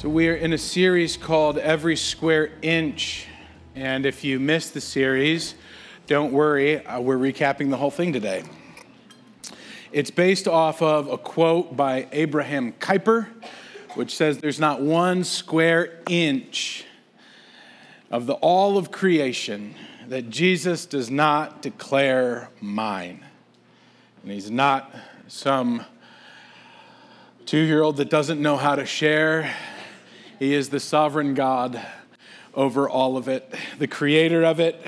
So, we are in a series called Every Square Inch. And if you missed the series, don't worry, uh, we're recapping the whole thing today. It's based off of a quote by Abraham Kuyper, which says, There's not one square inch of the all of creation that Jesus does not declare mine. And he's not some two year old that doesn't know how to share. He is the sovereign God over all of it, the creator of it,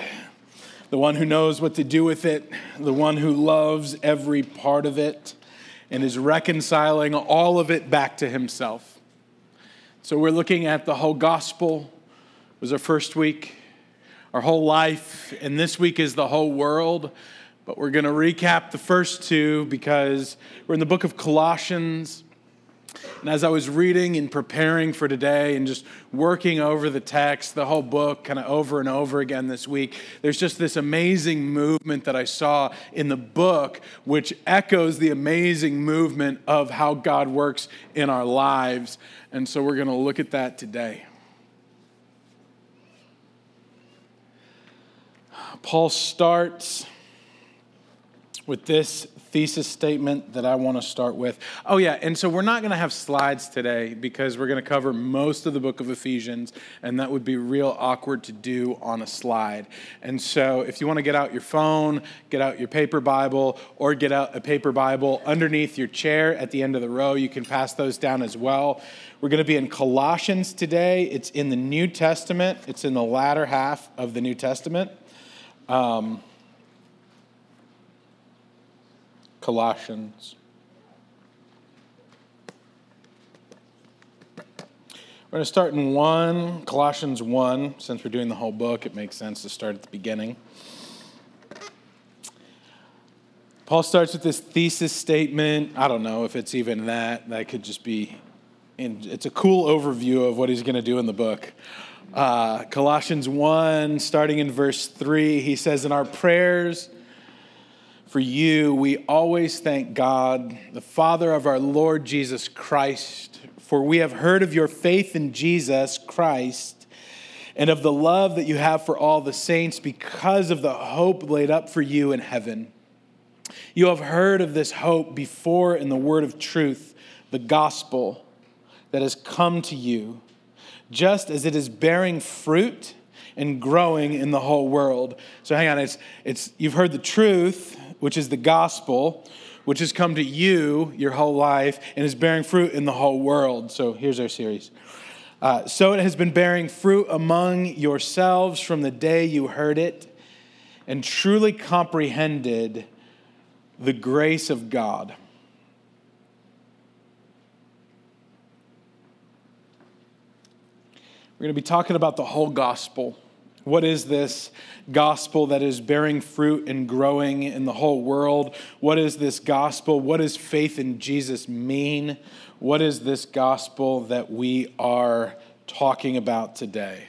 the one who knows what to do with it, the one who loves every part of it, and is reconciling all of it back to himself. So we're looking at the whole gospel. It was our first week, our whole life, and this week is the whole world. But we're going to recap the first two because we're in the book of Colossians. And as I was reading and preparing for today and just working over the text, the whole book, kind of over and over again this week, there's just this amazing movement that I saw in the book, which echoes the amazing movement of how God works in our lives. And so we're going to look at that today. Paul starts with this thesis statement that I want to start with. Oh, yeah, and so we're not going to have slides today because we're going to cover most of the book of Ephesians, and that would be real awkward to do on a slide. And so if you want to get out your phone, get out your paper Bible, or get out a paper Bible underneath your chair at the end of the row, you can pass those down as well. We're going to be in Colossians today. It's in the New Testament, it's in the latter half of the New Testament. Um, Colossians. We're going to start in 1, Colossians 1. Since we're doing the whole book, it makes sense to start at the beginning. Paul starts with this thesis statement. I don't know if it's even that. That could just be, it's a cool overview of what he's going to do in the book. Uh, Colossians 1, starting in verse 3, he says, In our prayers, for you, we always thank God, the Father of our Lord Jesus Christ, for we have heard of your faith in Jesus Christ and of the love that you have for all the saints because of the hope laid up for you in heaven. You have heard of this hope before in the word of truth, the gospel that has come to you, just as it is bearing fruit and growing in the whole world. So hang on, it's, it's you've heard the truth which is the gospel, which has come to you your whole life and is bearing fruit in the whole world. So here's our series. Uh, so it has been bearing fruit among yourselves from the day you heard it and truly comprehended the grace of God. We're going to be talking about the whole gospel. What is this gospel that is bearing fruit and growing in the whole world? What is this gospel? What does faith in Jesus mean? What is this gospel that we are talking about today?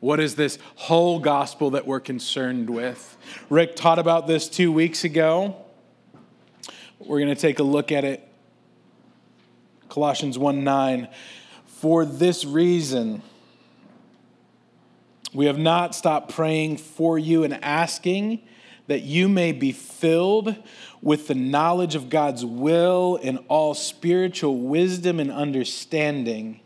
What is this whole gospel that we're concerned with? Rick taught about this two weeks ago. We're going to take a look at it. Colossians 1 9. For this reason, we have not stopped praying for you and asking that you may be filled with the knowledge of God's will in all spiritual wisdom and understanding,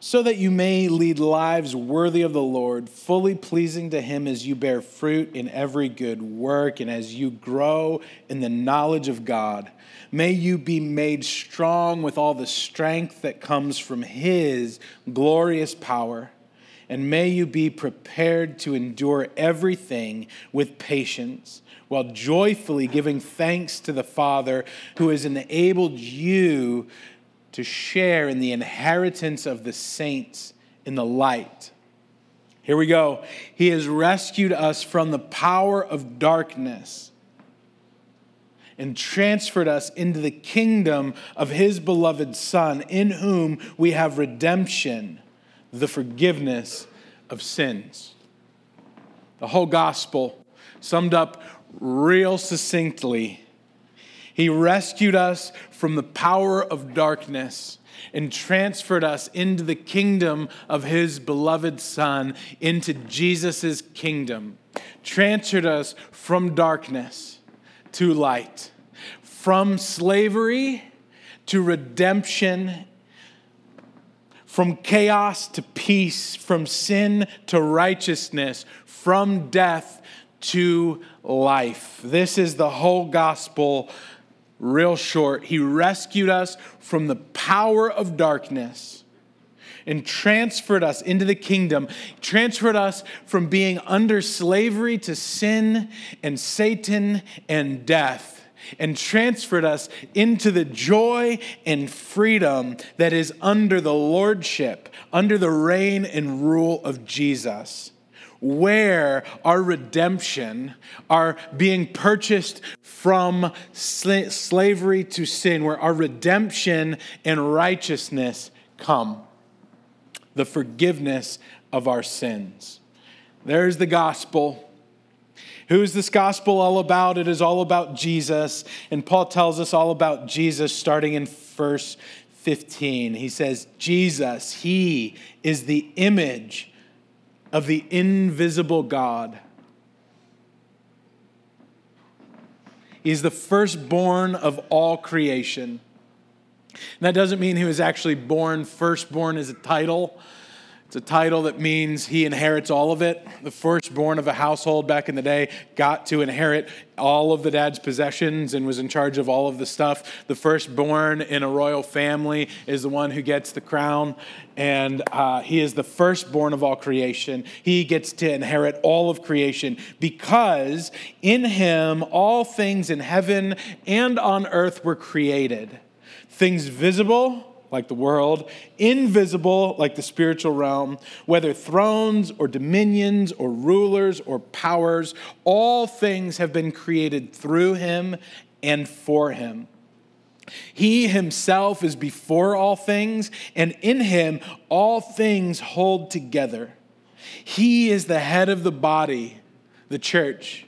so that you may lead lives worthy of the Lord, fully pleasing to Him as you bear fruit in every good work and as you grow in the knowledge of God. May you be made strong with all the strength that comes from His glorious power and may you be prepared to endure everything with patience, while joyfully giving thanks to the Father who has enabled you to share in the inheritance of the saints in the light. Here we go. He has rescued us from the power of darkness and transferred us into the kingdom of his beloved Son, in whom we have redemption the forgiveness of sins. The whole gospel summed up real succinctly. He rescued us from the power of darkness and transferred us into the kingdom of his beloved Son, into Jesus' kingdom. Transferred us from darkness to light, from slavery to redemption, from chaos to peace, from sin to righteousness, from death to life. This is the whole gospel real short, he rescued us from the power of darkness and transferred us into the kingdom, transferred us from being under slavery to sin and Satan and death. And transferred us into the joy and freedom that is under the lordship, under the reign and rule of Jesus where our redemption, our being purchased from sl- slavery to sin, where our redemption and righteousness come, the forgiveness of our sins. There's the gospel. Who's this gospel all about? It is all about Jesus. And Paul tells us all about Jesus starting in verse 15. He says, Jesus, He is the image of the invisible God. He's the firstborn of all creation. And that doesn't mean he was actually born firstborn as a title. It's a title that means he inherits all of it. The firstborn of a household back in the day got to inherit all of the dad's possessions and was in charge of all of the stuff. The firstborn in a royal family is the one who gets the crown, and uh, he is the firstborn of all creation. He gets to inherit all of creation because in him all things in heaven and on earth were created things visible like the world, invisible, like the spiritual realm, whether thrones or dominions or rulers or powers, all things have been created through him and for him. He himself is before all things, and in him all things hold together. He is the head of the body, the church.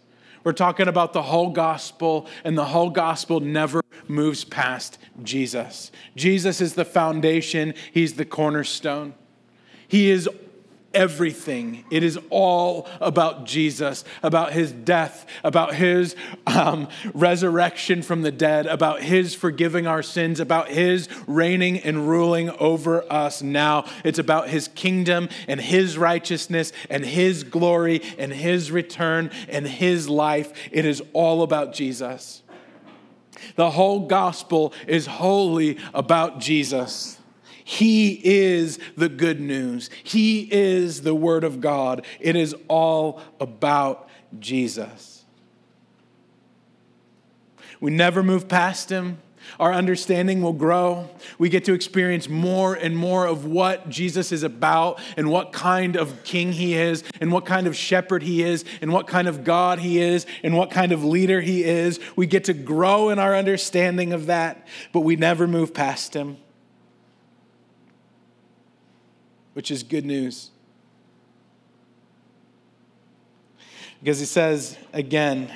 we're talking about the whole gospel, and the whole gospel never moves past Jesus. Jesus is the foundation, He's the cornerstone. He is everything. It is all about Jesus, about his death, about his um, resurrection from the dead, about his forgiving our sins, about his reigning and ruling over us now. It's about his kingdom and his righteousness and his glory and his return and his life. It is all about Jesus. The whole gospel is wholly about Jesus. He is the good news. He is the Word of God. It is all about Jesus. We never move past Him. Our understanding will grow. We get to experience more and more of what Jesus is about and what kind of king he is and what kind of shepherd he is and what kind of God he is and what kind of leader he is. We get to grow in our understanding of that, but we never move past him which is good news. Because he says again,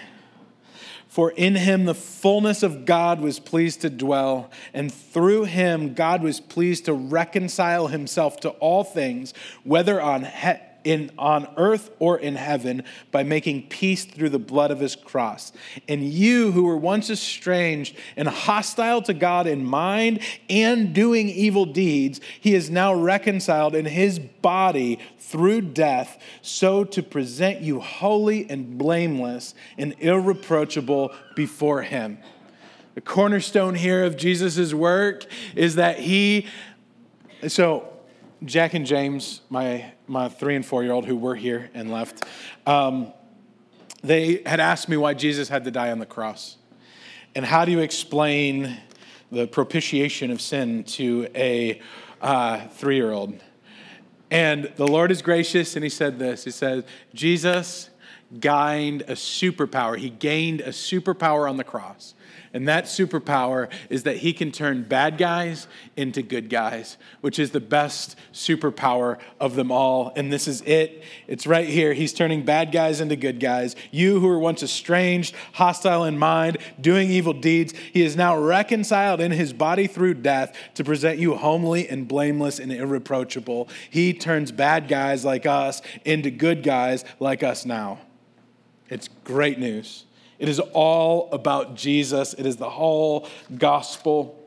for in him the fullness of God was pleased to dwell, and through him God was pleased to reconcile himself to all things, whether on he- in, on earth or in heaven by making peace through the blood of his cross. And you who were once estranged and hostile to God in mind and doing evil deeds, he is now reconciled in his body through death, so to present you holy and blameless and irreproachable before him. The cornerstone here of Jesus' work is that he, so Jack and James, my, my three and four year old who were here and left, um, they had asked me why Jesus had to die on the cross. And how do you explain the propitiation of sin to a uh, three year old. And the Lord is gracious, and he said this He said, Jesus gained a superpower. He gained a superpower on the cross. And that superpower is that he can turn bad guys into good guys, which is the best superpower of them all. And this is it. It's right here. He's turning bad guys into good guys. You who were once estranged, hostile in mind, doing evil deeds, he is now reconciled in his body through death to present you homely and blameless and irreproachable. He turns bad guys like us into good guys like us now. It's great news. It is all about Jesus, it is the whole gospel.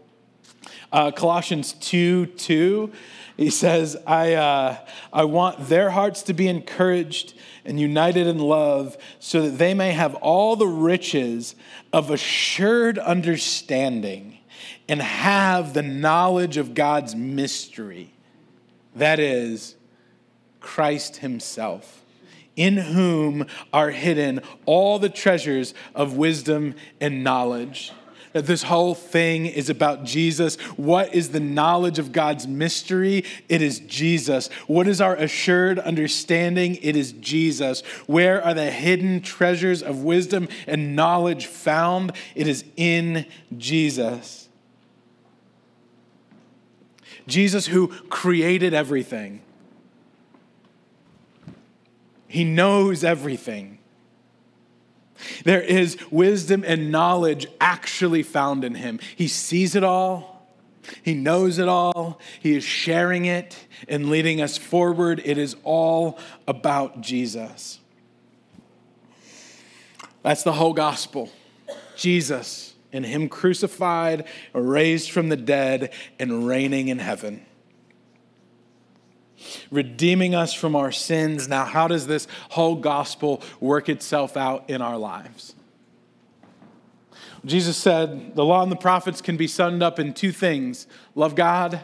Uh, Colossians 2 2, he says, I, uh, I want their hearts to be encouraged and united in love so that they may have all the riches of assured understanding and have the knowledge of God's mystery. That is, Christ Himself in whom are hidden all the treasures of wisdom and knowledge. That this whole thing is about Jesus. What is the knowledge of God's mystery? It is Jesus. What is our assured understanding? It is Jesus. Where are the hidden treasures of wisdom and knowledge found? It is in Jesus. Jesus, who created everything he knows everything. There is wisdom and knowledge actually found in him. He sees it all. He knows it all. He is sharing it and leading us forward. It is all about Jesus. That's the whole gospel. Jesus and Him crucified, raised from the dead, and reigning in heaven redeeming us from our sins. Now, how does this whole gospel work itself out in our lives? Jesus said the law and the prophets can be summed up in two things love God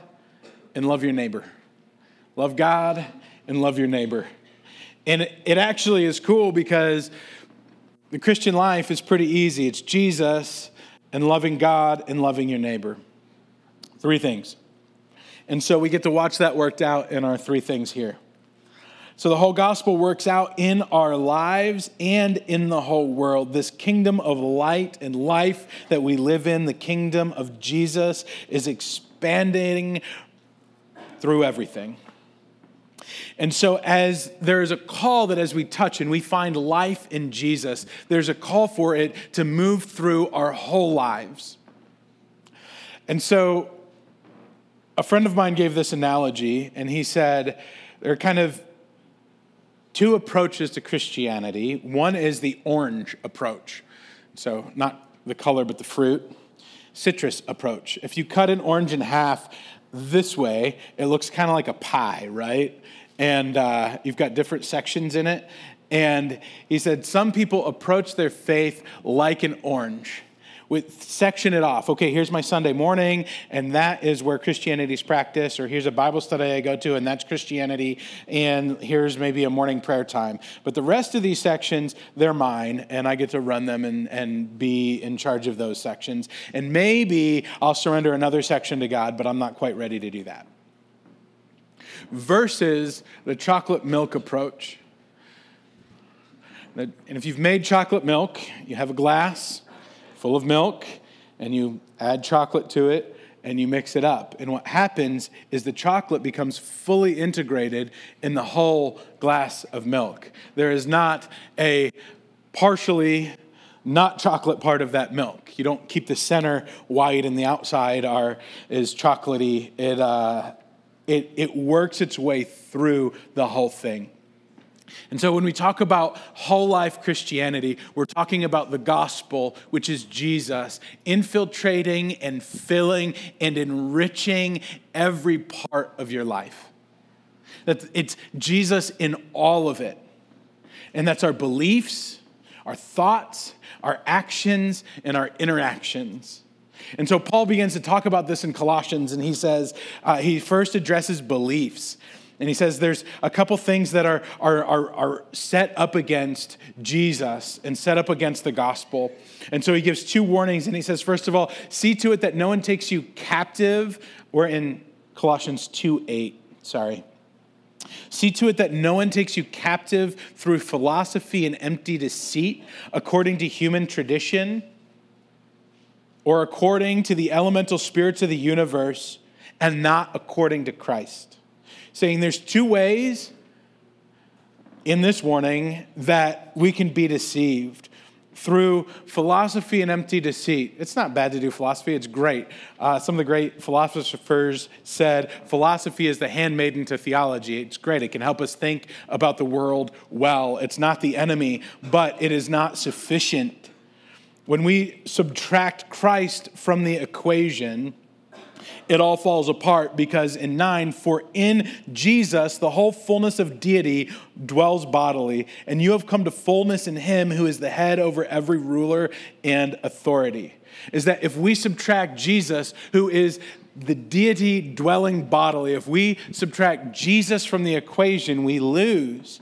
and love your neighbor. Love God and love your neighbor. And it actually is cool because the Christian life is pretty easy. It's Jesus and loving God and loving your neighbor. Three things. And so we get to watch that worked out in our three things here. So the whole gospel works out in our lives and in the whole world. This kingdom of light and life that we live in, the kingdom of Jesus, is expanding through everything. And so, as there is a call that as we touch and we find life in Jesus, there's a call for it to move through our whole lives. And so, a friend of mine gave this analogy, and he said there are kind of two approaches to Christianity. One is the orange approach, so not the color, but the fruit. Citrus approach. If you cut an orange in half this way, it looks kind of like a pie, right? And uh, you've got different sections in it. And he said some people approach their faith like an orange with section it off. Okay, here's my Sunday morning, and that is where Christianity is practiced, or here's a Bible study I go to, and that's Christianity, and here's maybe a morning prayer time. But the rest of these sections, they're mine, and I get to run them and, and be in charge of those sections. And maybe I'll surrender another section to God, but I'm not quite ready to do that. Versus the chocolate milk approach. And if you've made chocolate milk, you have a glass, full of milk and you add chocolate to it and you mix it up. And what happens is the chocolate becomes fully integrated in the whole glass of milk. There is not a partially not chocolate part of that milk. You don't keep the center white and the outside are is chocolatey. It uh, it it works its way through the whole thing. And so when we talk about whole life Christianity, we're talking about the gospel, which is Jesus, infiltrating and filling and enriching every part of your life. That it's Jesus in all of it. And that's our beliefs, our thoughts, our actions, and our interactions. And so Paul begins to talk about this in Colossians, and he says, uh, he first addresses beliefs. And he says there's a couple things that are, are, are, are, set up against Jesus and set up against the gospel. And so he gives two warnings. And he says, first of all, see to it that no one takes you captive, We're in Colossians 2 8, sorry. See to it that no one takes you captive through philosophy and empty deceit, according to human tradition, or according to the elemental spirits of the universe, and not according to Christ. Saying there's two ways in this warning that we can be deceived through philosophy and empty deceit. It's not bad to do philosophy, it's great. Uh, some of the great philosophers said philosophy is the handmaiden to theology. It's great, it can help us think about the world well. It's not the enemy, but it is not sufficient. When we subtract Christ from the equation, it all falls apart because in 9, for in Jesus the whole fullness of deity dwells bodily, and you have come to fullness in him who is the head over every ruler and authority. Is that if we subtract Jesus, who is the deity dwelling bodily, if we subtract Jesus from the equation, we lose.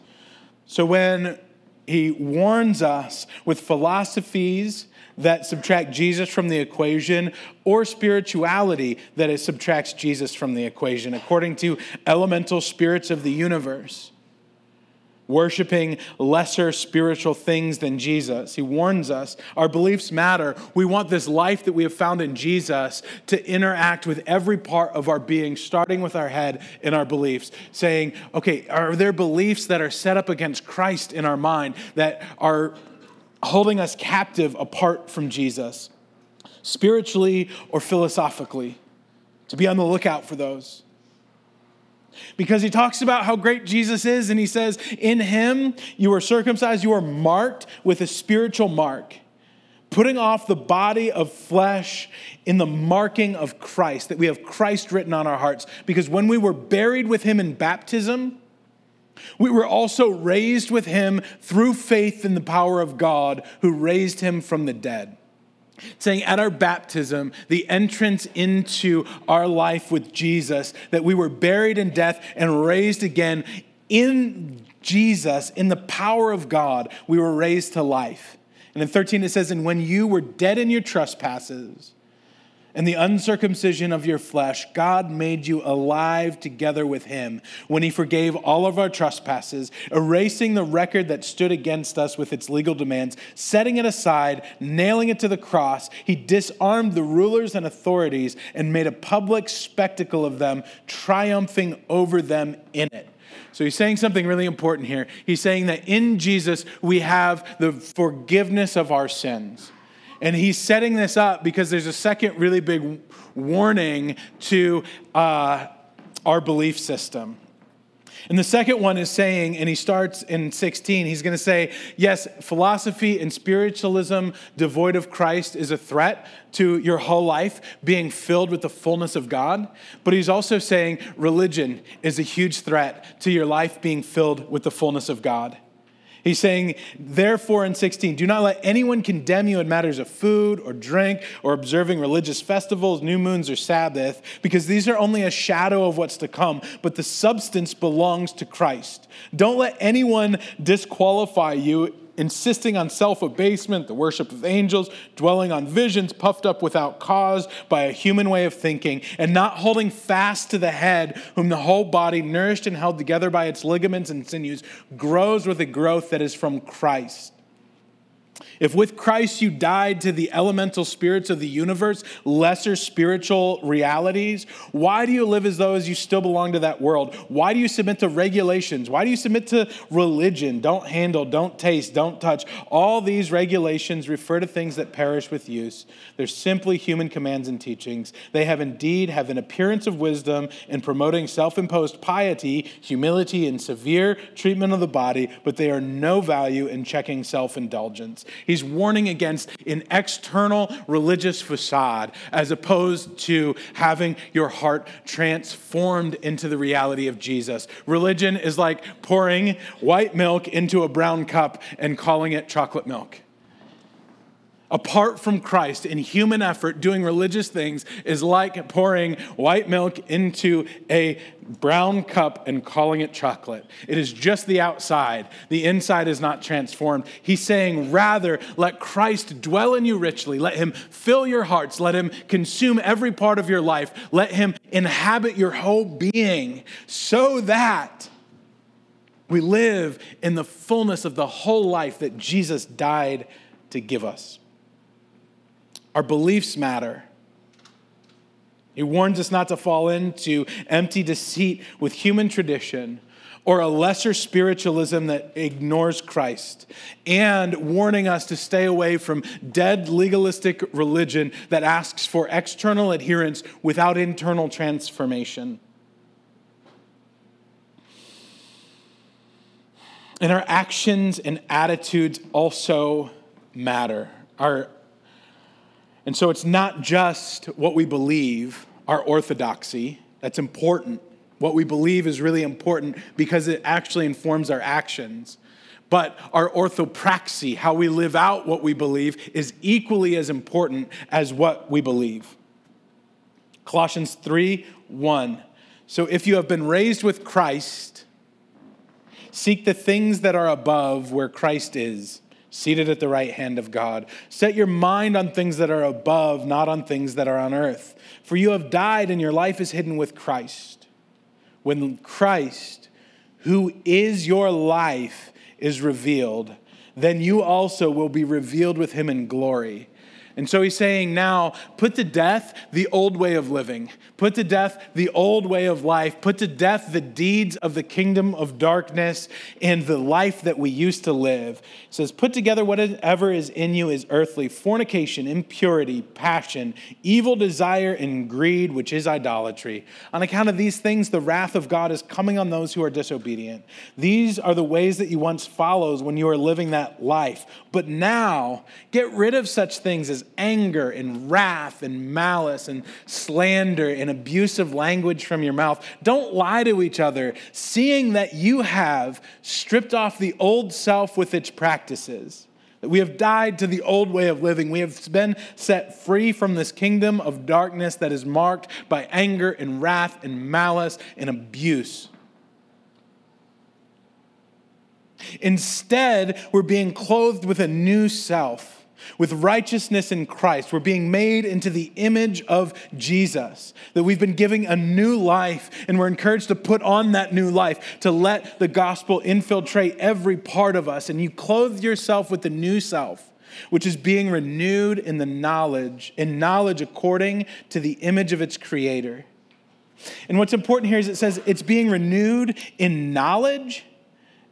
So when he warns us with philosophies, that subtract Jesus from the equation or spirituality that it subtracts Jesus from the equation, according to elemental spirits of the universe. Worshiping lesser spiritual things than Jesus. He warns us our beliefs matter. We want this life that we have found in Jesus to interact with every part of our being, starting with our head and our beliefs. Saying, okay, are there beliefs that are set up against Christ in our mind that are holding us captive apart from Jesus, spiritually or philosophically, to be on the lookout for those. Because he talks about how great Jesus is, and he says, In him you are circumcised, you are marked with a spiritual mark, putting off the body of flesh in the marking of Christ, that we have Christ written on our hearts. Because when we were buried with him in baptism, we were also raised with him through faith in the power of God who raised him from the dead. Saying at our baptism, the entrance into our life with Jesus, that we were buried in death and raised again in Jesus, in the power of God, we were raised to life. And in 13 it says, And when you were dead in your trespasses, and the uncircumcision of your flesh, God made you alive together with him when he forgave all of our trespasses, erasing the record that stood against us with its legal demands, setting it aside, nailing it to the cross. He disarmed the rulers and authorities and made a public spectacle of them, triumphing over them in it. So he's saying something really important here. He's saying that in Jesus we have the forgiveness of our sins. And he's setting this up because there's a second really big warning to uh, our belief system. And the second one is saying, and he starts in 16, he's going to say, yes, philosophy and spiritualism devoid of Christ is a threat to your whole life being filled with the fullness of God. But he's also saying religion is a huge threat to your life being filled with the fullness of God. He's saying, therefore, in 16, do not let anyone condemn you in matters of food or drink or observing religious festivals, new moons, or Sabbath, because these are only a shadow of what's to come, but the substance belongs to Christ. Don't let anyone disqualify you insisting on self abasement, the worship of angels, dwelling on visions, puffed up without cause by a human way of thinking, and not holding fast to the head, whom the whole body, nourished and held together by its ligaments and sinews, grows with a growth that is from Christ. If with Christ you died to the elemental spirits of the universe, lesser spiritual realities, why do you live as though as you still belong to that world? Why do you submit to regulations? Why do you submit to religion? Don't handle, don't taste, don't touch. All these regulations refer to things that perish with use. They're simply human commands and teachings. They have indeed have an appearance of wisdom in promoting self-imposed piety, humility, and severe treatment of the body, but they are no value in checking self-indulgence. He's warning against an external religious facade as opposed to having your heart transformed into the reality of Jesus. Religion is like pouring white milk into a brown cup and calling it chocolate milk. Apart from Christ in human effort, doing religious things is like pouring white milk into a brown cup and calling it chocolate. It is just the outside, the inside is not transformed. He's saying, rather, let Christ dwell in you richly, let him fill your hearts, let him consume every part of your life, let him inhabit your whole being, so that. We live in the fullness of the whole life that Jesus died to give us. Our beliefs matter. He warns us not to fall into empty deceit with human tradition or a lesser spiritualism that ignores Christ, and warning us to stay away from dead legalistic religion that asks for external adherence without internal transformation. And our actions and attitudes also matter. Our and so it's not just what we believe, our orthodoxy, that's important. What we believe is really important because it actually informs our actions. But our orthopraxy, how we live out what we believe, is equally as important as what we believe. Colossians 3 1. So if you have been raised with Christ, seek the things that are above where Christ is seated at the right hand of God. Set your mind on things that are above, not on things that are on earth. For you have died, and your life is hidden with Christ. When Christ, who is your life, is revealed, then you also will be revealed with him in glory. And so he's saying now, put to death the old way of living, put to death the old way of life, put to death the deeds of the kingdom of darkness and the life that we used to live. He says, put together whatever is in you is earthly fornication, impurity, passion, evil desire, and greed, which is idolatry. On account of these things, the wrath of God is coming on those who are disobedient. These are the ways that you once followed when you were living that life. But now, get rid of such things as anger and wrath and malice and slander and abusive language from your mouth. Don't lie to each other, seeing that you have stripped off the old self with its practices. That we have died to the old way of living. We have been set free from this kingdom of darkness that is marked by anger and wrath and malice and abuse. Instead, we're being clothed with a new self with righteousness in Christ. We're being made into the image of Jesus, that we've been giving a new life, and we're encouraged to put on that new life, to let the gospel infiltrate every part of us. And you clothe yourself with the new self. Which is being renewed in the knowledge, in knowledge according to the image of its creator. And what's important here is it says it's being renewed in knowledge.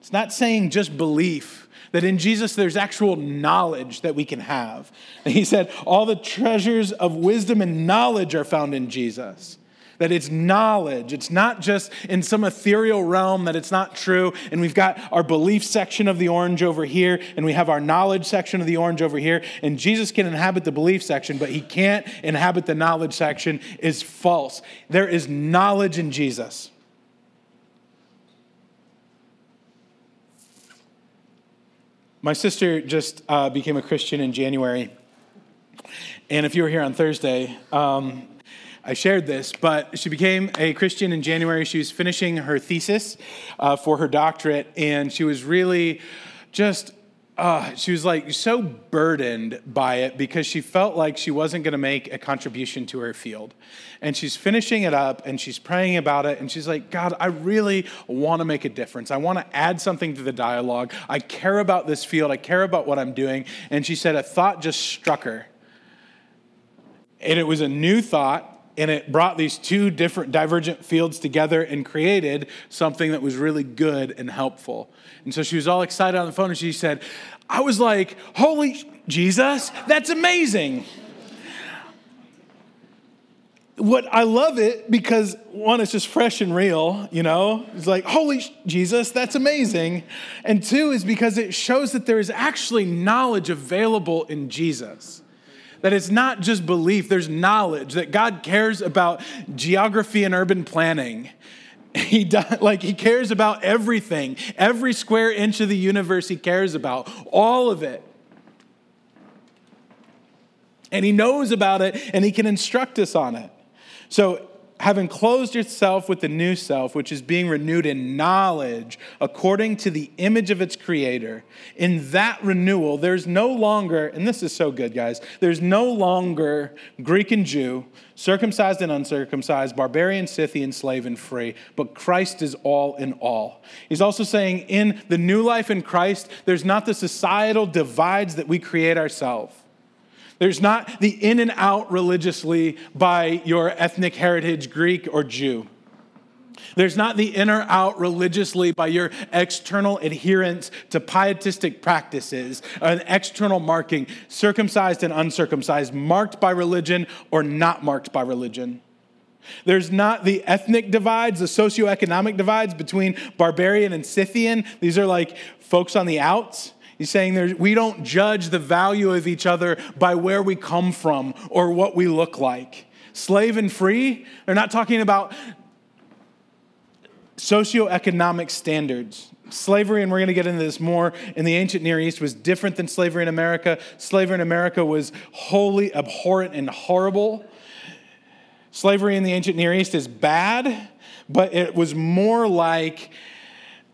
It's not saying just belief that in Jesus there's actual knowledge that we can have. And he said, All the treasures of wisdom and knowledge are found in Jesus. That it's knowledge. It's not just in some ethereal realm that it's not true. And we've got our belief section of the orange over here, and we have our knowledge section of the orange over here. And Jesus can inhabit the belief section, but he can't inhabit the knowledge section, is false. There is knowledge in Jesus. My sister just uh, became a Christian in January. And if you were here on Thursday, um, I shared this, but she became a Christian in January. She was finishing her thesis uh, for her doctorate, and she was really just uh, she was like so burdened by it because she felt like she wasn't going to make a contribution to her field. And she's finishing it up and she's praying about it. And she's like, God, I really want to make a difference. I want to add something to the dialogue. I care about this field. I care about what I'm doing. And she said, a thought just struck her. And it was a new thought and it brought these two different divergent fields together and created something that was really good and helpful. And so she was all excited on the phone and she said, I was like, Holy Jesus, that's amazing. What I love it because one, it's just fresh and real, you know? It's like, Holy Jesus, that's amazing. And two is because it shows that there is actually knowledge available in Jesus that it's not just belief, there's knowledge, that God cares about geography and urban planning. He does, like he cares about everything, every square inch of the universe he cares about, all of it. And he knows about it and he can instruct us on it. So having closed yourself with the new self, which is being renewed in knowledge according to the image of its creator, in that renewal, there's no longer, and this is so good, guys, there's no longer Greek and Jew, circumcised and uncircumcised, barbarian, Scythian, slave, and free, but Christ is all in all. He's also saying in the new life in Christ, there's not the societal divides that we create ourselves. There's not the in and out religiously by your ethnic heritage, Greek or Jew. There's not the in or out religiously by your external adherence to pietistic practices, an external marking, circumcised and uncircumcised, marked by religion or not marked by religion. There's not the ethnic divides, the socioeconomic divides between barbarian and Scythian. These are like folks on the outs. He's saying we don't judge the value of each other by where we come from or what we look like. Slave and free, they're not talking about socioeconomic standards. Slavery, and we're going to get into this more, in the ancient Near East was different than slavery in America. Slavery in America was wholly abhorrent and horrible. Slavery in the ancient Near East is bad, but it was more like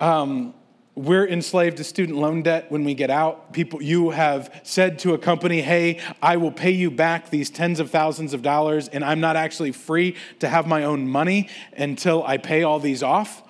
um, we're enslaved to student loan debt when we get out. People, you have said to a company, hey, I will pay you back these tens of thousands of dollars, and I'm not actually free to have my own money until I pay all these off.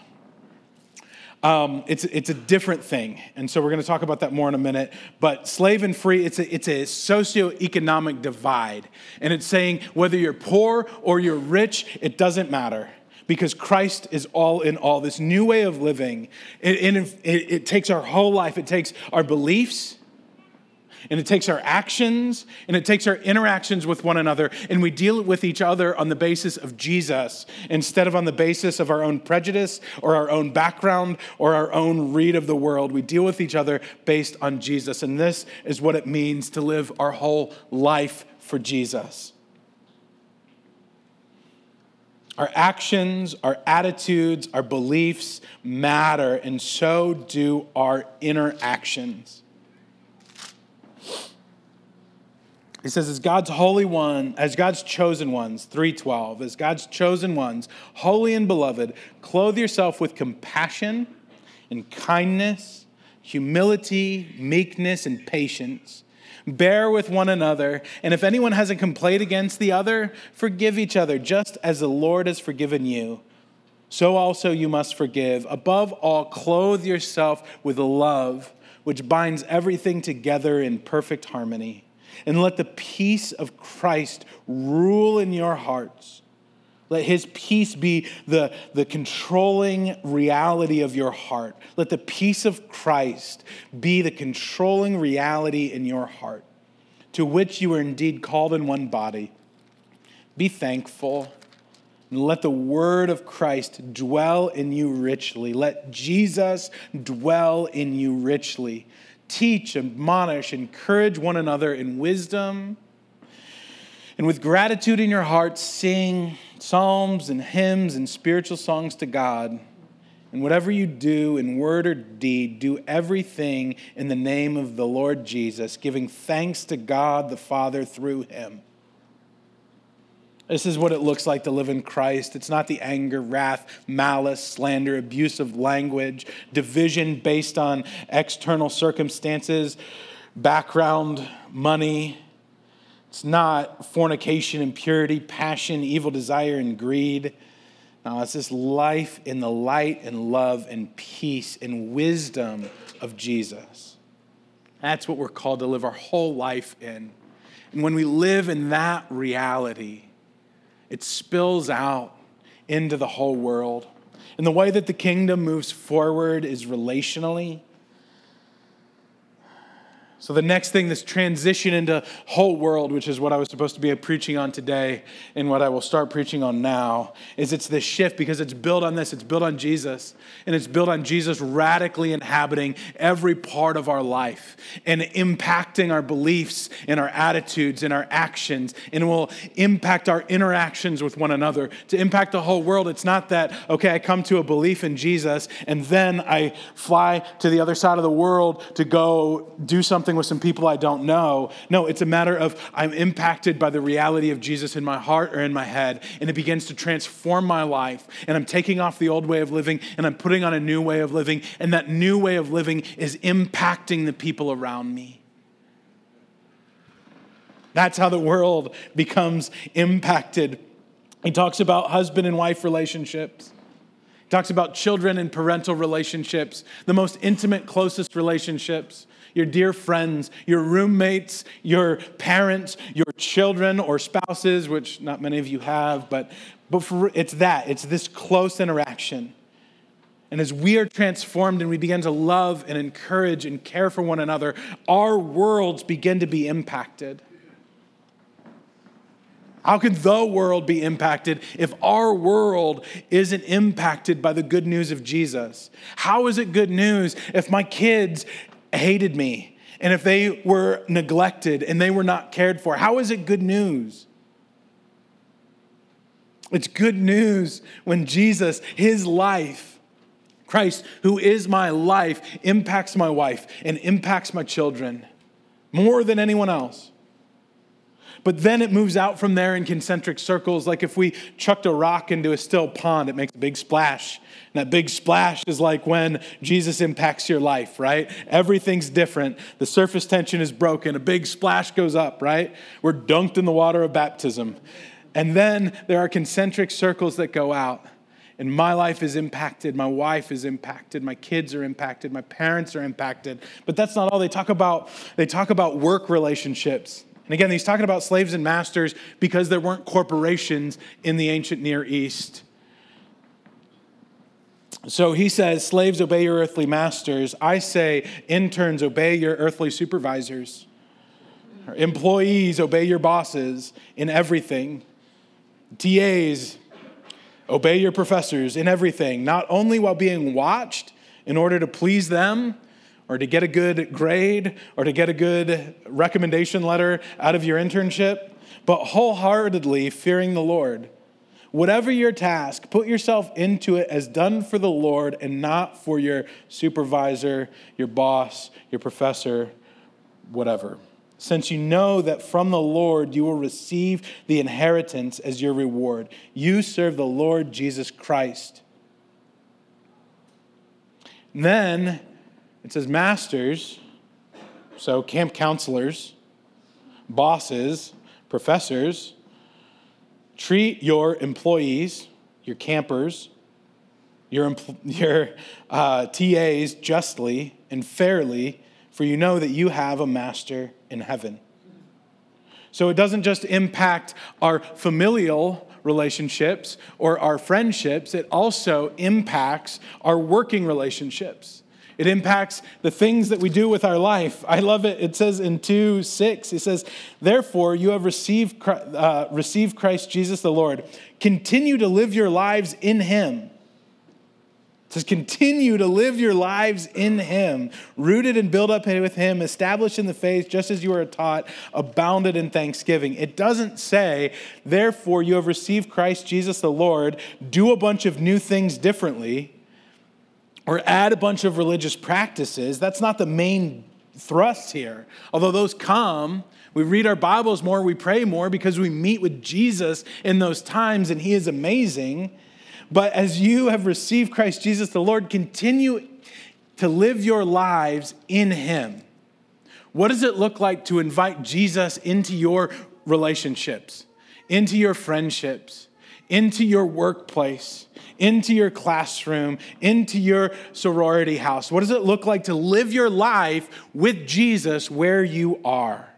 Um, it's, it's a different thing. And so we're going to talk about that more in a minute. But slave and free, it's a, it's a socioeconomic divide. And it's saying whether you're poor or you're rich, it doesn't matter because Christ is all in all. This new way of living, it, it, it, takes our whole life, it takes our beliefs, and it takes our actions, and it takes our interactions with one another, and we deal with each other on the basis of Jesus instead of on the basis of our own prejudice or our own background or our own read of the world. We deal with each other based on Jesus, and this is what it means to live our whole life for Jesus. Our actions, our attitudes, our beliefs matter, and so do our interactions. He says, as God's holy one, as God's chosen ones, 312, as God's chosen ones, holy and beloved, clothe yourself with compassion and kindness, humility, meekness, and patience Bear with one another, and if anyone has a complaint against the other, forgive each other, just as the Lord has forgiven you. So also you must forgive. Above all, clothe yourself with love, which binds everything together in perfect harmony. And let the peace of Christ rule in your hearts let his peace be the, the controlling reality of your heart. Let the peace of Christ be the controlling reality in your heart, to which you are indeed called in one body. Be thankful. And let the word of Christ dwell in you richly. Let Jesus dwell in you richly. Teach, admonish, encourage one another in wisdom. And with gratitude in your heart, sing psalms and hymns and spiritual songs to God. And whatever you do in word or deed, do everything in the name of the Lord Jesus, giving thanks to God the Father through him. This is what it looks like to live in Christ. It's not the anger, wrath, malice, slander, abusive language, division based on external circumstances, background, money, it's not fornication, impurity, passion, evil desire, and greed. No, it's this life in the light and love and peace and wisdom of Jesus. That's what we're called to live our whole life in. And when we live in that reality, it spills out into the whole world. And the way that the kingdom moves forward is relationally so, the next thing, this transition into whole world, which is what I was supposed to be preaching on today and what I will start preaching on now, is it's this shift because it's built on this. It's built on Jesus, and it's built on Jesus radically inhabiting every part of our life and impacting our beliefs and our attitudes and our actions, and will impact our interactions with one another. To impact the whole world, it's not that, okay, I come to a belief in Jesus and then I fly to the other side of the world to go do something something with some people I don't know. No, it's a matter of I'm impacted by the reality of Jesus in my heart or in my head, and it begins to transform my life. And I'm taking off the old way of living and I'm putting on a new way of living, and that new way of living is impacting the people around me. That's how the world becomes impacted. He talks about husband and wife relationships. He talks about children and parental relationships, the most intimate, closest relationships, your dear friends, your roommates, your parents, your children or spouses, which not many of you have, but, but for, it's that. It's this close interaction. And as we are transformed and we begin to love and encourage and care for one another, our worlds begin to be impacted. How can the world be impacted if our world isn't impacted by the good news of Jesus? How is it good news if my kids hated me and if they were neglected and they were not cared for? How is it good news? It's good news when Jesus, his life, Christ, who is my life, impacts my wife and impacts my children more than anyone else. But then it moves out from there in concentric circles. Like if we chucked a rock into a still pond, it makes a big splash. That big splash is like when Jesus impacts your life, right? Everything's different. The surface tension is broken. A big splash goes up, right? We're dunked in the water of baptism. And then there are concentric circles that go out. And my life is impacted, my wife is impacted, my kids are impacted, my parents are impacted. But that's not all they talk about. They talk about work relationships. And again, he's talking about slaves and masters because there weren't corporations in the ancient Near East. So he says, Slaves, obey your earthly masters. I say, interns, obey your earthly supervisors. Employees, obey your bosses in everything. TAs, obey your professors in everything, not only while being watched in order to please them or to get a good grade or to get a good recommendation letter out of your internship, but wholeheartedly fearing the Lord. Whatever your task, put yourself into it as done for the Lord and not for your supervisor, your boss, your professor, whatever. Since you know that from the Lord you will receive the inheritance as your reward. You serve the Lord Jesus Christ. then it says, Masters, so camp counselors, bosses, professors, treat your employees, your campers, your, your uh, TAs justly and fairly, for you know that you have a master in heaven. So it doesn't just impact our familial relationships or our friendships, it also impacts our working relationships. It impacts the things that we do with our life. I love it. It says in 2 6, it says, Therefore, you have received, uh, received Christ Jesus the Lord. Continue to live your lives in Him. It says, Continue to live your lives in Him, rooted and built up with Him, established in the faith, just as you are taught, abounded in thanksgiving. It doesn't say, Therefore, you have received Christ Jesus the Lord, do a bunch of new things differently or add a bunch of religious practices. That's not the main thrust here. Although those come, we read our Bibles more, we pray more because we meet with Jesus in those times and he is amazing. But as you have received Christ Jesus the Lord, continue to live your lives in him. What does it look like to invite Jesus into your relationships, into your friendships, into your workplace? Into your classroom, into your sorority house? What does it look like to live your life with Jesus where you are?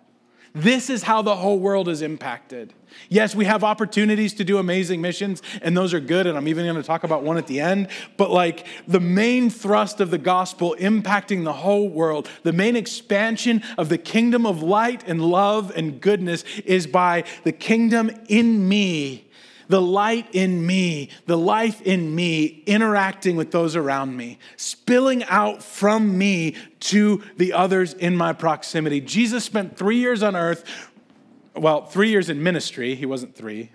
This is how the whole world is impacted. Yes, we have opportunities to do amazing missions, and those are good, and I'm even going to talk about one at the end. But, like, the main thrust of the gospel impacting the whole world, the main expansion of the kingdom of light and love and goodness is by the kingdom in me the light in me, the life in me, interacting with those around me, spilling out from me to the others in my proximity. Jesus spent three years on earth, well, three years in ministry. He wasn't three.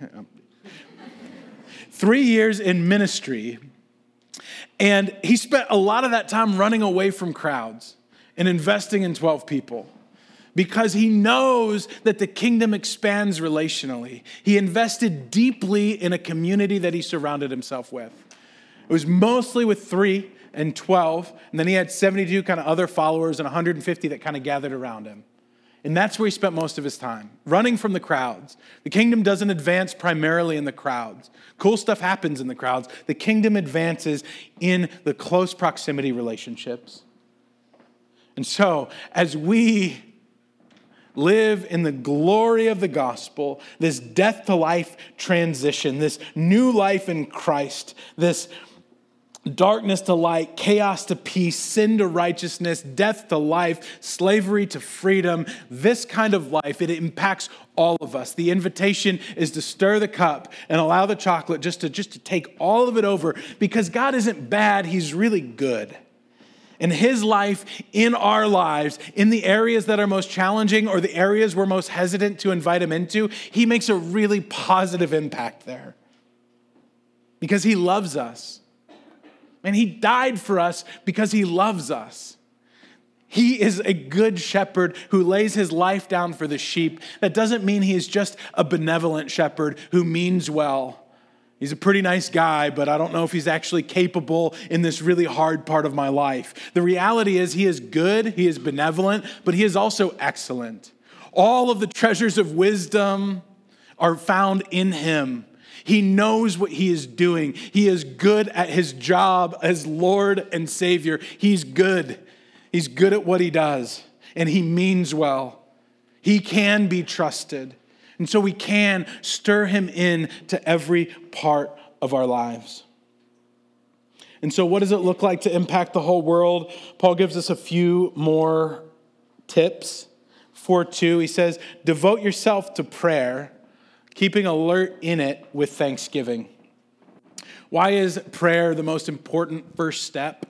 three years in ministry. And he spent a lot of that time running away from crowds and investing in 12 people. Because he knows that the kingdom expands relationally. He invested deeply in a community that he surrounded himself with. It was mostly with three and 12, and then he had 72 kind of other followers and 150 that kind of gathered around him. And that's where he spent most of his time, running from the crowds. The kingdom doesn't advance primarily in the crowds. Cool stuff happens in the crowds. The kingdom advances in the close proximity relationships. And so, as we live in the glory of the gospel, this death to life transition, this new life in Christ, this darkness to light, chaos to peace, sin to righteousness, death to life, slavery to freedom. This kind of life, it impacts all of us. The invitation is to stir the cup and allow the chocolate just to just to take all of it over because God isn't bad, he's really good. And his life in our lives, in the areas that are most challenging or the areas we're most hesitant to invite him into, he makes a really positive impact there. Because he loves us. And he died for us because he loves us. He is a good shepherd who lays his life down for the sheep. That doesn't mean he is just a benevolent shepherd who means well. He's a pretty nice guy, but I don't know if he's actually capable in this really hard part of my life. The reality is, he is good, he is benevolent, but he is also excellent. All of the treasures of wisdom are found in him. He knows what he is doing. He is good at his job as Lord and Savior. He's good. He's good at what he does, and he means well. He can be trusted. And so we can stir him in to every part of our lives. And so, what does it look like to impact the whole world? Paul gives us a few more tips. 4 2, he says, Devote yourself to prayer keeping alert in it with thanksgiving. Why is prayer the most important first step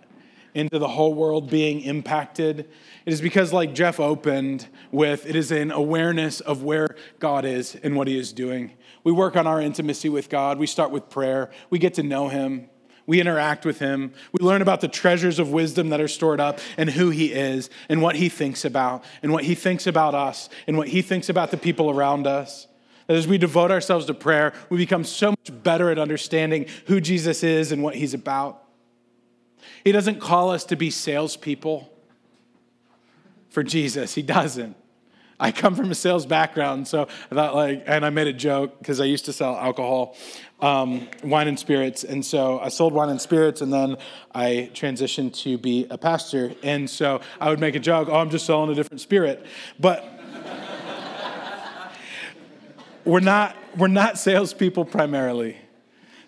into the whole world being impacted? It is because, like Jeff opened with, it is an awareness of where God is and what He is doing. We work on our intimacy with God. We start with prayer, we get to know Him. We interact with him. We learn about the treasures of wisdom that are stored up and who he is and what he thinks about and what he thinks about us and what he thinks about the people around us. That as we devote ourselves to prayer, we become so much better at understanding who Jesus is and what he's about. He doesn't call us to be salespeople for Jesus, he doesn't. I come from a sales background, so I thought like, and I made a joke because I used to sell alcohol, um, wine and spirits, and so I sold wine and spirits, and then I transitioned to be a pastor, and so I would make a joke, oh, I'm just selling a different spirit, but we're not, we're not salespeople primarily.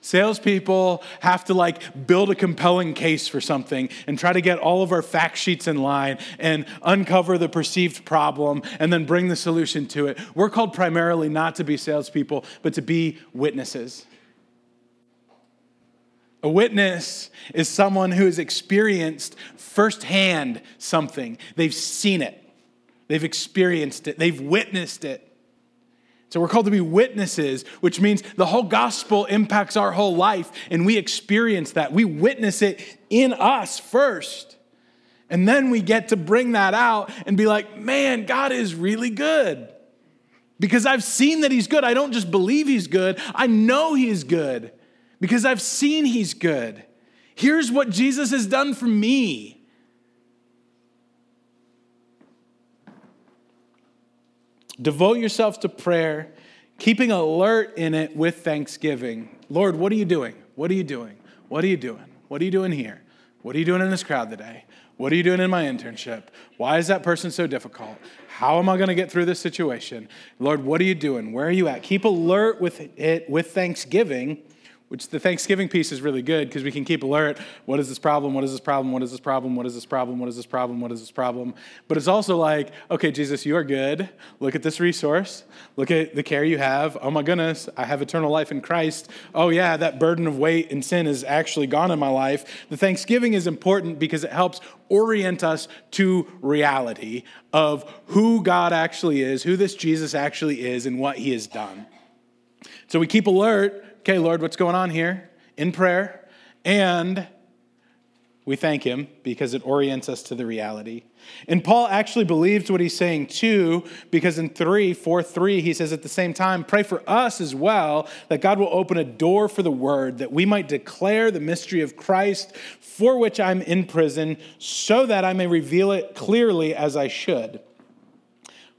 Salespeople have to like build a compelling case for something and try to get all of our fact sheets in line and uncover the perceived problem and then bring the solution to it. We're called primarily not to be salespeople, but to be witnesses. A witness is someone who has experienced firsthand something. They've seen it, they've experienced it, they've witnessed it. So we're called to be witnesses, which means the whole gospel impacts our whole life, and we experience that. We witness it in us first. And then we get to bring that out and be like, man, God is really good. Because I've seen that He's good. I don't just believe He's good, I know He's good because I've seen He's good. Here's what Jesus has done for me. Devote yourself to prayer, keeping alert in it with thanksgiving. Lord, what are you doing? What are you doing? What are you doing? What are you doing here? What are you doing in this crowd today? What are you doing in my internship? Why is that person so difficult? How am I going to get through this situation? Lord, what are you doing? Where are you at? Keep alert with it with thanksgiving which the Thanksgiving piece is really good because we can keep alert. What is this problem? What is this problem? What is this problem? What is this problem? What is this problem? What is this problem? But it's also like, okay, Jesus, you are good. Look at this resource. Look at the care you have. Oh my goodness, I have eternal life in Christ. Oh yeah, that burden of weight and sin is actually gone in my life. The Thanksgiving is important because it helps orient us to reality of who God actually is, who this Jesus actually is, and what he has done. So we keep alert okay, Lord, what's going on here in prayer? And We thank him because it orients us to the reality. And Paul actually believes what he's saying too, because in 3, 4, 3, he says at the same time, pray for us as well, that God will open a door for the word, that we might declare the mystery of Christ, for which I'm in prison, so that I may reveal it clearly as I should.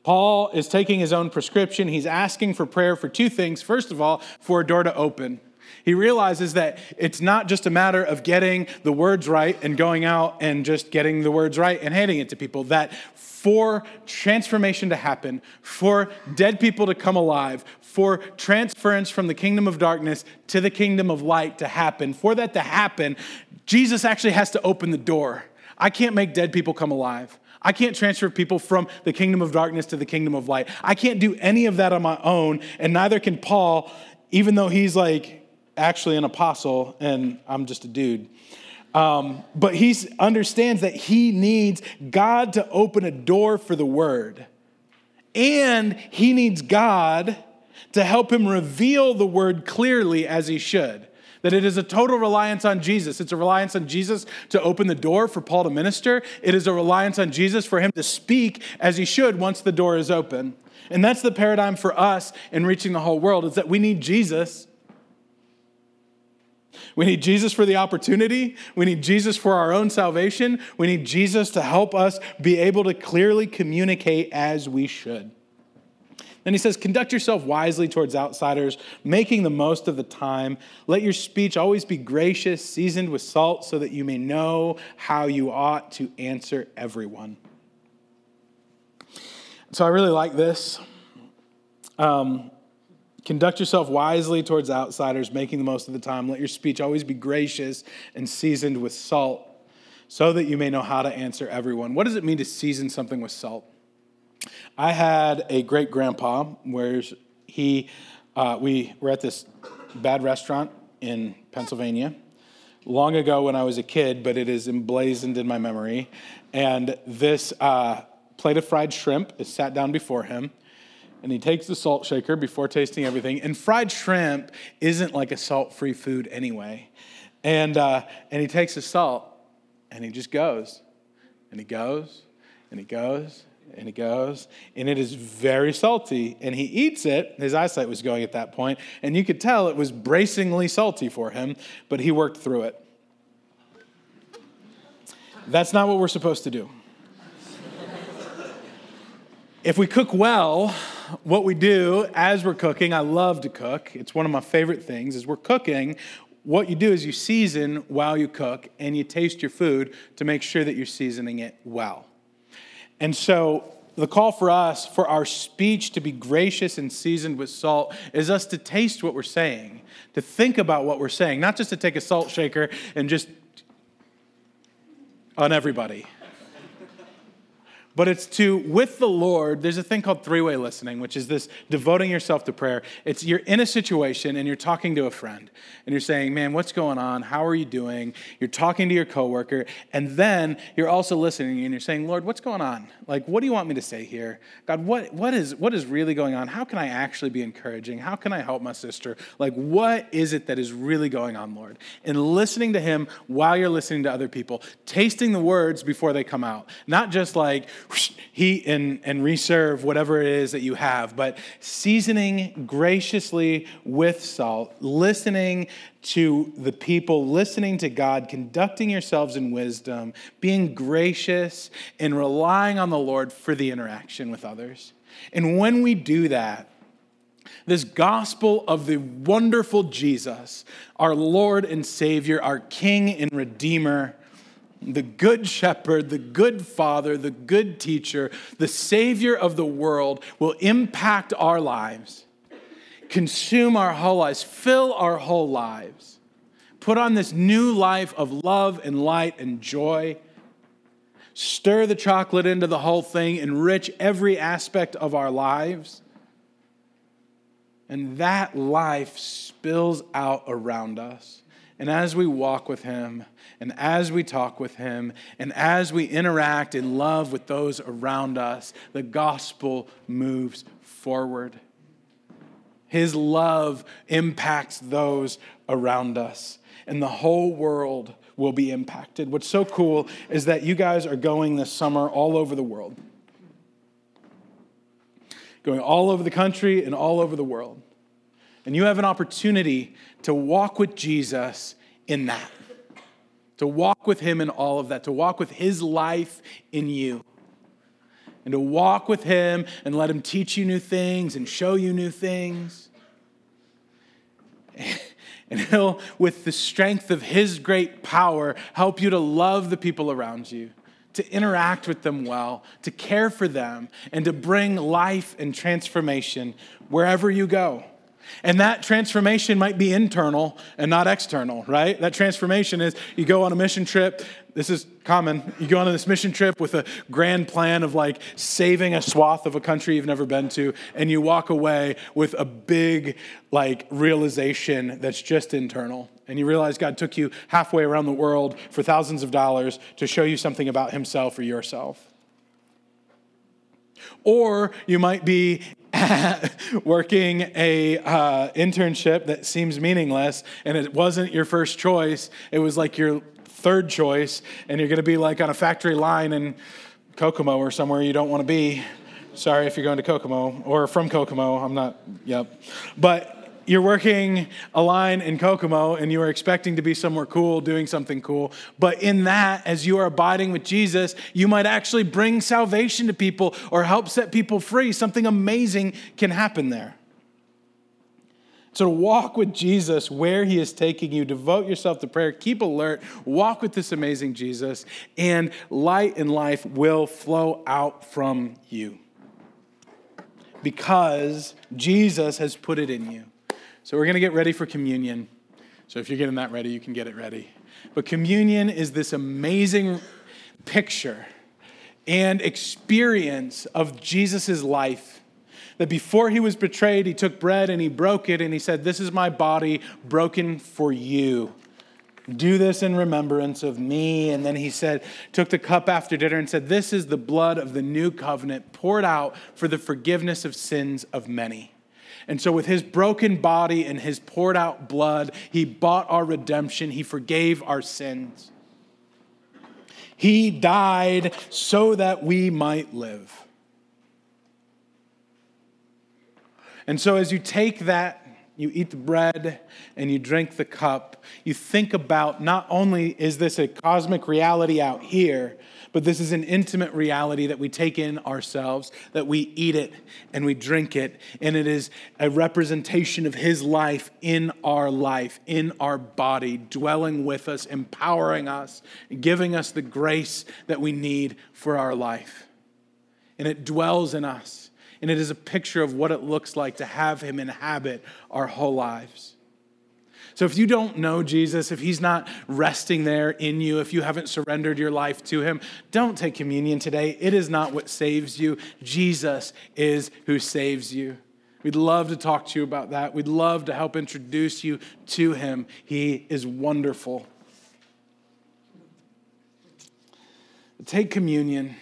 Paul is taking his own prescription. He's asking for prayer for two things. First of all, for a door to open. He realizes that it's not just a matter of getting the words right and going out and just getting the words right and handing it to people, that for transformation to happen, for dead people to come alive, for transference from the kingdom of darkness to the kingdom of light to happen, for that to happen, Jesus actually has to open the door. I can't make dead people come alive. I can't transfer people from the kingdom of darkness to the kingdom of light. I can't do any of that on my own, and neither can Paul, even though he's like actually an apostle and I'm just a dude. Um, but he understands that he needs God to open a door for the word. And he needs God to help him reveal the word clearly as he should. That it is a total reliance on Jesus. It's a reliance on Jesus to open the door for Paul to minister. It is a reliance on Jesus for him to speak as he should once the door is open. And that's the paradigm for us in reaching the whole world is that we need Jesus we need Jesus for the opportunity. We need Jesus for our own salvation. We need Jesus to help us be able to clearly communicate as we should. Then he says, Conduct yourself wisely towards outsiders, making the most of the time. Let your speech always be gracious, seasoned with salt, so that you may know how you ought to answer everyone. So I really like this. Um, Conduct yourself wisely towards outsiders, making the most of the time. Let your speech always be gracious and seasoned with salt, so that you may know how to answer everyone. What does it mean to season something with salt? I had a great grandpa where he, uh, we were at this bad restaurant in Pennsylvania long ago when I was a kid, but it is emblazoned in my memory. And this uh, plate of fried shrimp is sat down before him and he takes the salt shaker before tasting everything. And fried shrimp isn't like a salt free food anyway. And, uh, and he takes the salt and he just goes and he goes and he goes and he goes and it is very salty and he eats it his eyesight was going at that point and you could tell it was bracingly salty for him but he worked through it that's not what we're supposed to do if we cook well what we do as we're cooking, I love to cook. It's one of my favorite things. Is we're cooking, what you do is you season while you cook and you taste your food to make sure that you're seasoning it well. And so the call for us for our speech to be gracious and seasoned with salt is us to taste what we're saying, to think about what we're saying, not just to take a salt shaker and just on everybody but it's to, with the Lord, there's a thing called three way listening, which is this devoting yourself to prayer. It's you're in a situation and you're talking to a friend and you're saying, Man, what's going on? How are you doing? You're talking to your coworker, and then you're also listening and you're saying, Lord, what's going on? Like, what do you want me to say here? God, what, what, is, what is really going on? How can I actually be encouraging? How can I help my sister? Like, what is it that is really going on, Lord? And listening to Him while you're listening to other people, tasting the words before they come out, not just like, heat and, and reserve whatever it is that you have, but seasoning graciously with salt, listening to the people, listening to God, conducting yourselves in wisdom, being gracious, and relying on the Lord for the interaction with others. And when we do that, this gospel of the wonderful Jesus, our Lord and Savior, our King and Redeemer, the good shepherd, the good father, the good teacher, the savior of the world will impact our lives, consume our whole lives, fill our whole lives, put on this new life of love and light and joy. Stir the chocolate into the whole thing, enrich every aspect of our lives. And that life spills out around us. And as we walk with Him, and as we talk with Him, and as we interact in love with those around us, the gospel moves forward. His love impacts those around us, and the whole world will be impacted. What's so cool is that you guys are going this summer all over the world. Going all over the country and all over the world. And you have an opportunity to walk with Jesus in that, to walk with Him in all of that, to walk with His life in you and to walk with Him and let Him teach you new things and show you new things. And He'll, with the strength of His great power, help you to love the people around you, to interact with them well, to care for them, and to bring life and transformation wherever you go. And that transformation might be internal and not external, right? That transformation is you go on a mission trip. This is common. You go on this mission trip with a grand plan of like saving a swath of a country you've never been to, and you walk away with a big like realization that's just internal. And you realize God took you halfway around the world for thousands of dollars to show you something about Himself or yourself. Or you might be working a uh, internship that seems meaningless and it wasn't your first choice. It was like your third choice and you're going to be like on a factory line in kokomo or somewhere you don't want to be. Sorry if you're going to kokomo or from kokomo i'm not yep. But you're working a line in Kokomo and you are expecting to be somewhere cool, doing something cool. But in that, as you are abiding with Jesus, you might actually bring salvation to people or help set people free. Something amazing can happen there. So, walk with Jesus where he is taking you, devote yourself to prayer, keep alert, walk with this amazing Jesus, and light and life will flow out from you because Jesus has put it in you. So we're going to get ready for communion. So if you're getting that ready, you can get it ready. But communion is this amazing picture and experience of Jesus' life. That before he was betrayed, he took bread and he broke it and he said, This is my body broken for you. Do this in remembrance of me. And then he said, took the cup after dinner and said, This is the blood of the new covenant poured out for the forgiveness of sins of many. And so, with his broken body and his poured out blood, he bought our redemption. He forgave our sins. He died so that we might live. And so, as you take that, you eat the bread and you drink the cup, you think about not only is this a cosmic reality out here, but this is an intimate reality that we take in ourselves, that we eat it and we drink it, and it is a representation of His life in our life, in our body, dwelling with us, empowering us, giving us the grace that we need for our life. And it dwells in us, and it is a picture of what it looks like to have Him inhabit our whole lives. So if you don't know Jesus, if he's not resting there in you, if you haven't surrendered your life to him, don't take communion today. It is not what saves you. Jesus is who saves you. We'd love to talk to you about that. We'd love to help introduce you to him. He is wonderful. Take communion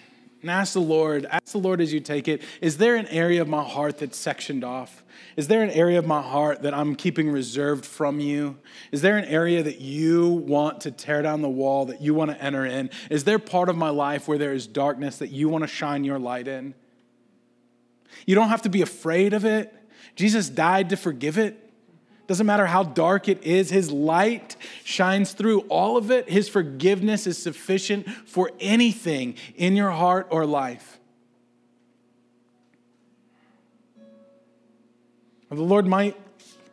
and ask the Lord, ask the Lord as you take it, is there an area of my heart that's sectioned off? Is there an area of my heart that I'm keeping reserved from you? Is there an area that you want to tear down the wall, that you want to enter in? Is there part of my life where there is darkness that you want to shine your light in? You don't have to be afraid of it. Jesus died to forgive it. Doesn't matter how dark it is, His light shines through all of it. His forgiveness is sufficient for anything in your heart or life. The Lord might,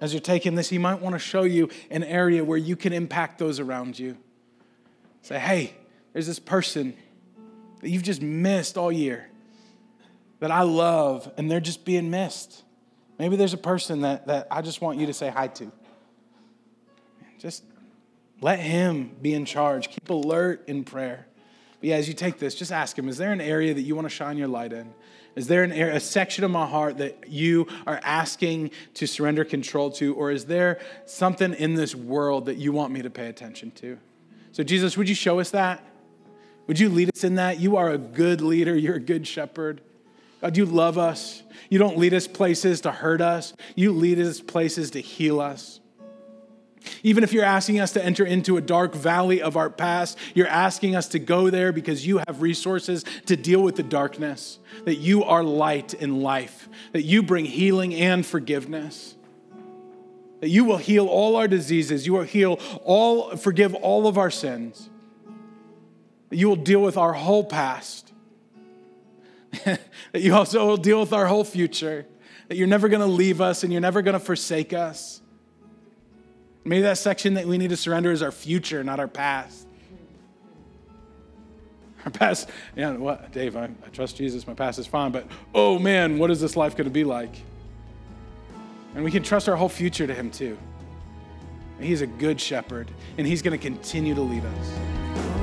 as you're taking this, He might want to show you an area where you can impact those around you. Say, hey, there's this person that you've just missed all year that I love, and they're just being missed. Maybe there's a person that, that I just want you to say hi to. Just let him be in charge. Keep alert in prayer. But yeah, as you take this, just ask him is there an area that you want to shine your light in? Is there an area, a section of my heart that you are asking to surrender control to? Or is there something in this world that you want me to pay attention to? So, Jesus, would you show us that? Would you lead us in that? You are a good leader, you're a good shepherd. God, you love us. You don't lead us places to hurt us, you lead us places to heal us. Even if you're asking us to enter into a dark valley of our past, you're asking us to go there because you have resources to deal with the darkness, that you are light in life, that you bring healing and forgiveness. That you will heal all our diseases, you will heal all, forgive all of our sins. That you will deal with our whole past. that you also will deal with our whole future. That you're never going to leave us and you're never going to forsake us. Maybe that section that we need to surrender is our future, not our past. Our past, yeah, what, Dave, I, I trust Jesus, my past is fine, but oh man, what is this life going to be like? And we can trust our whole future to Him too. He's a good shepherd, and He's going to continue to lead us.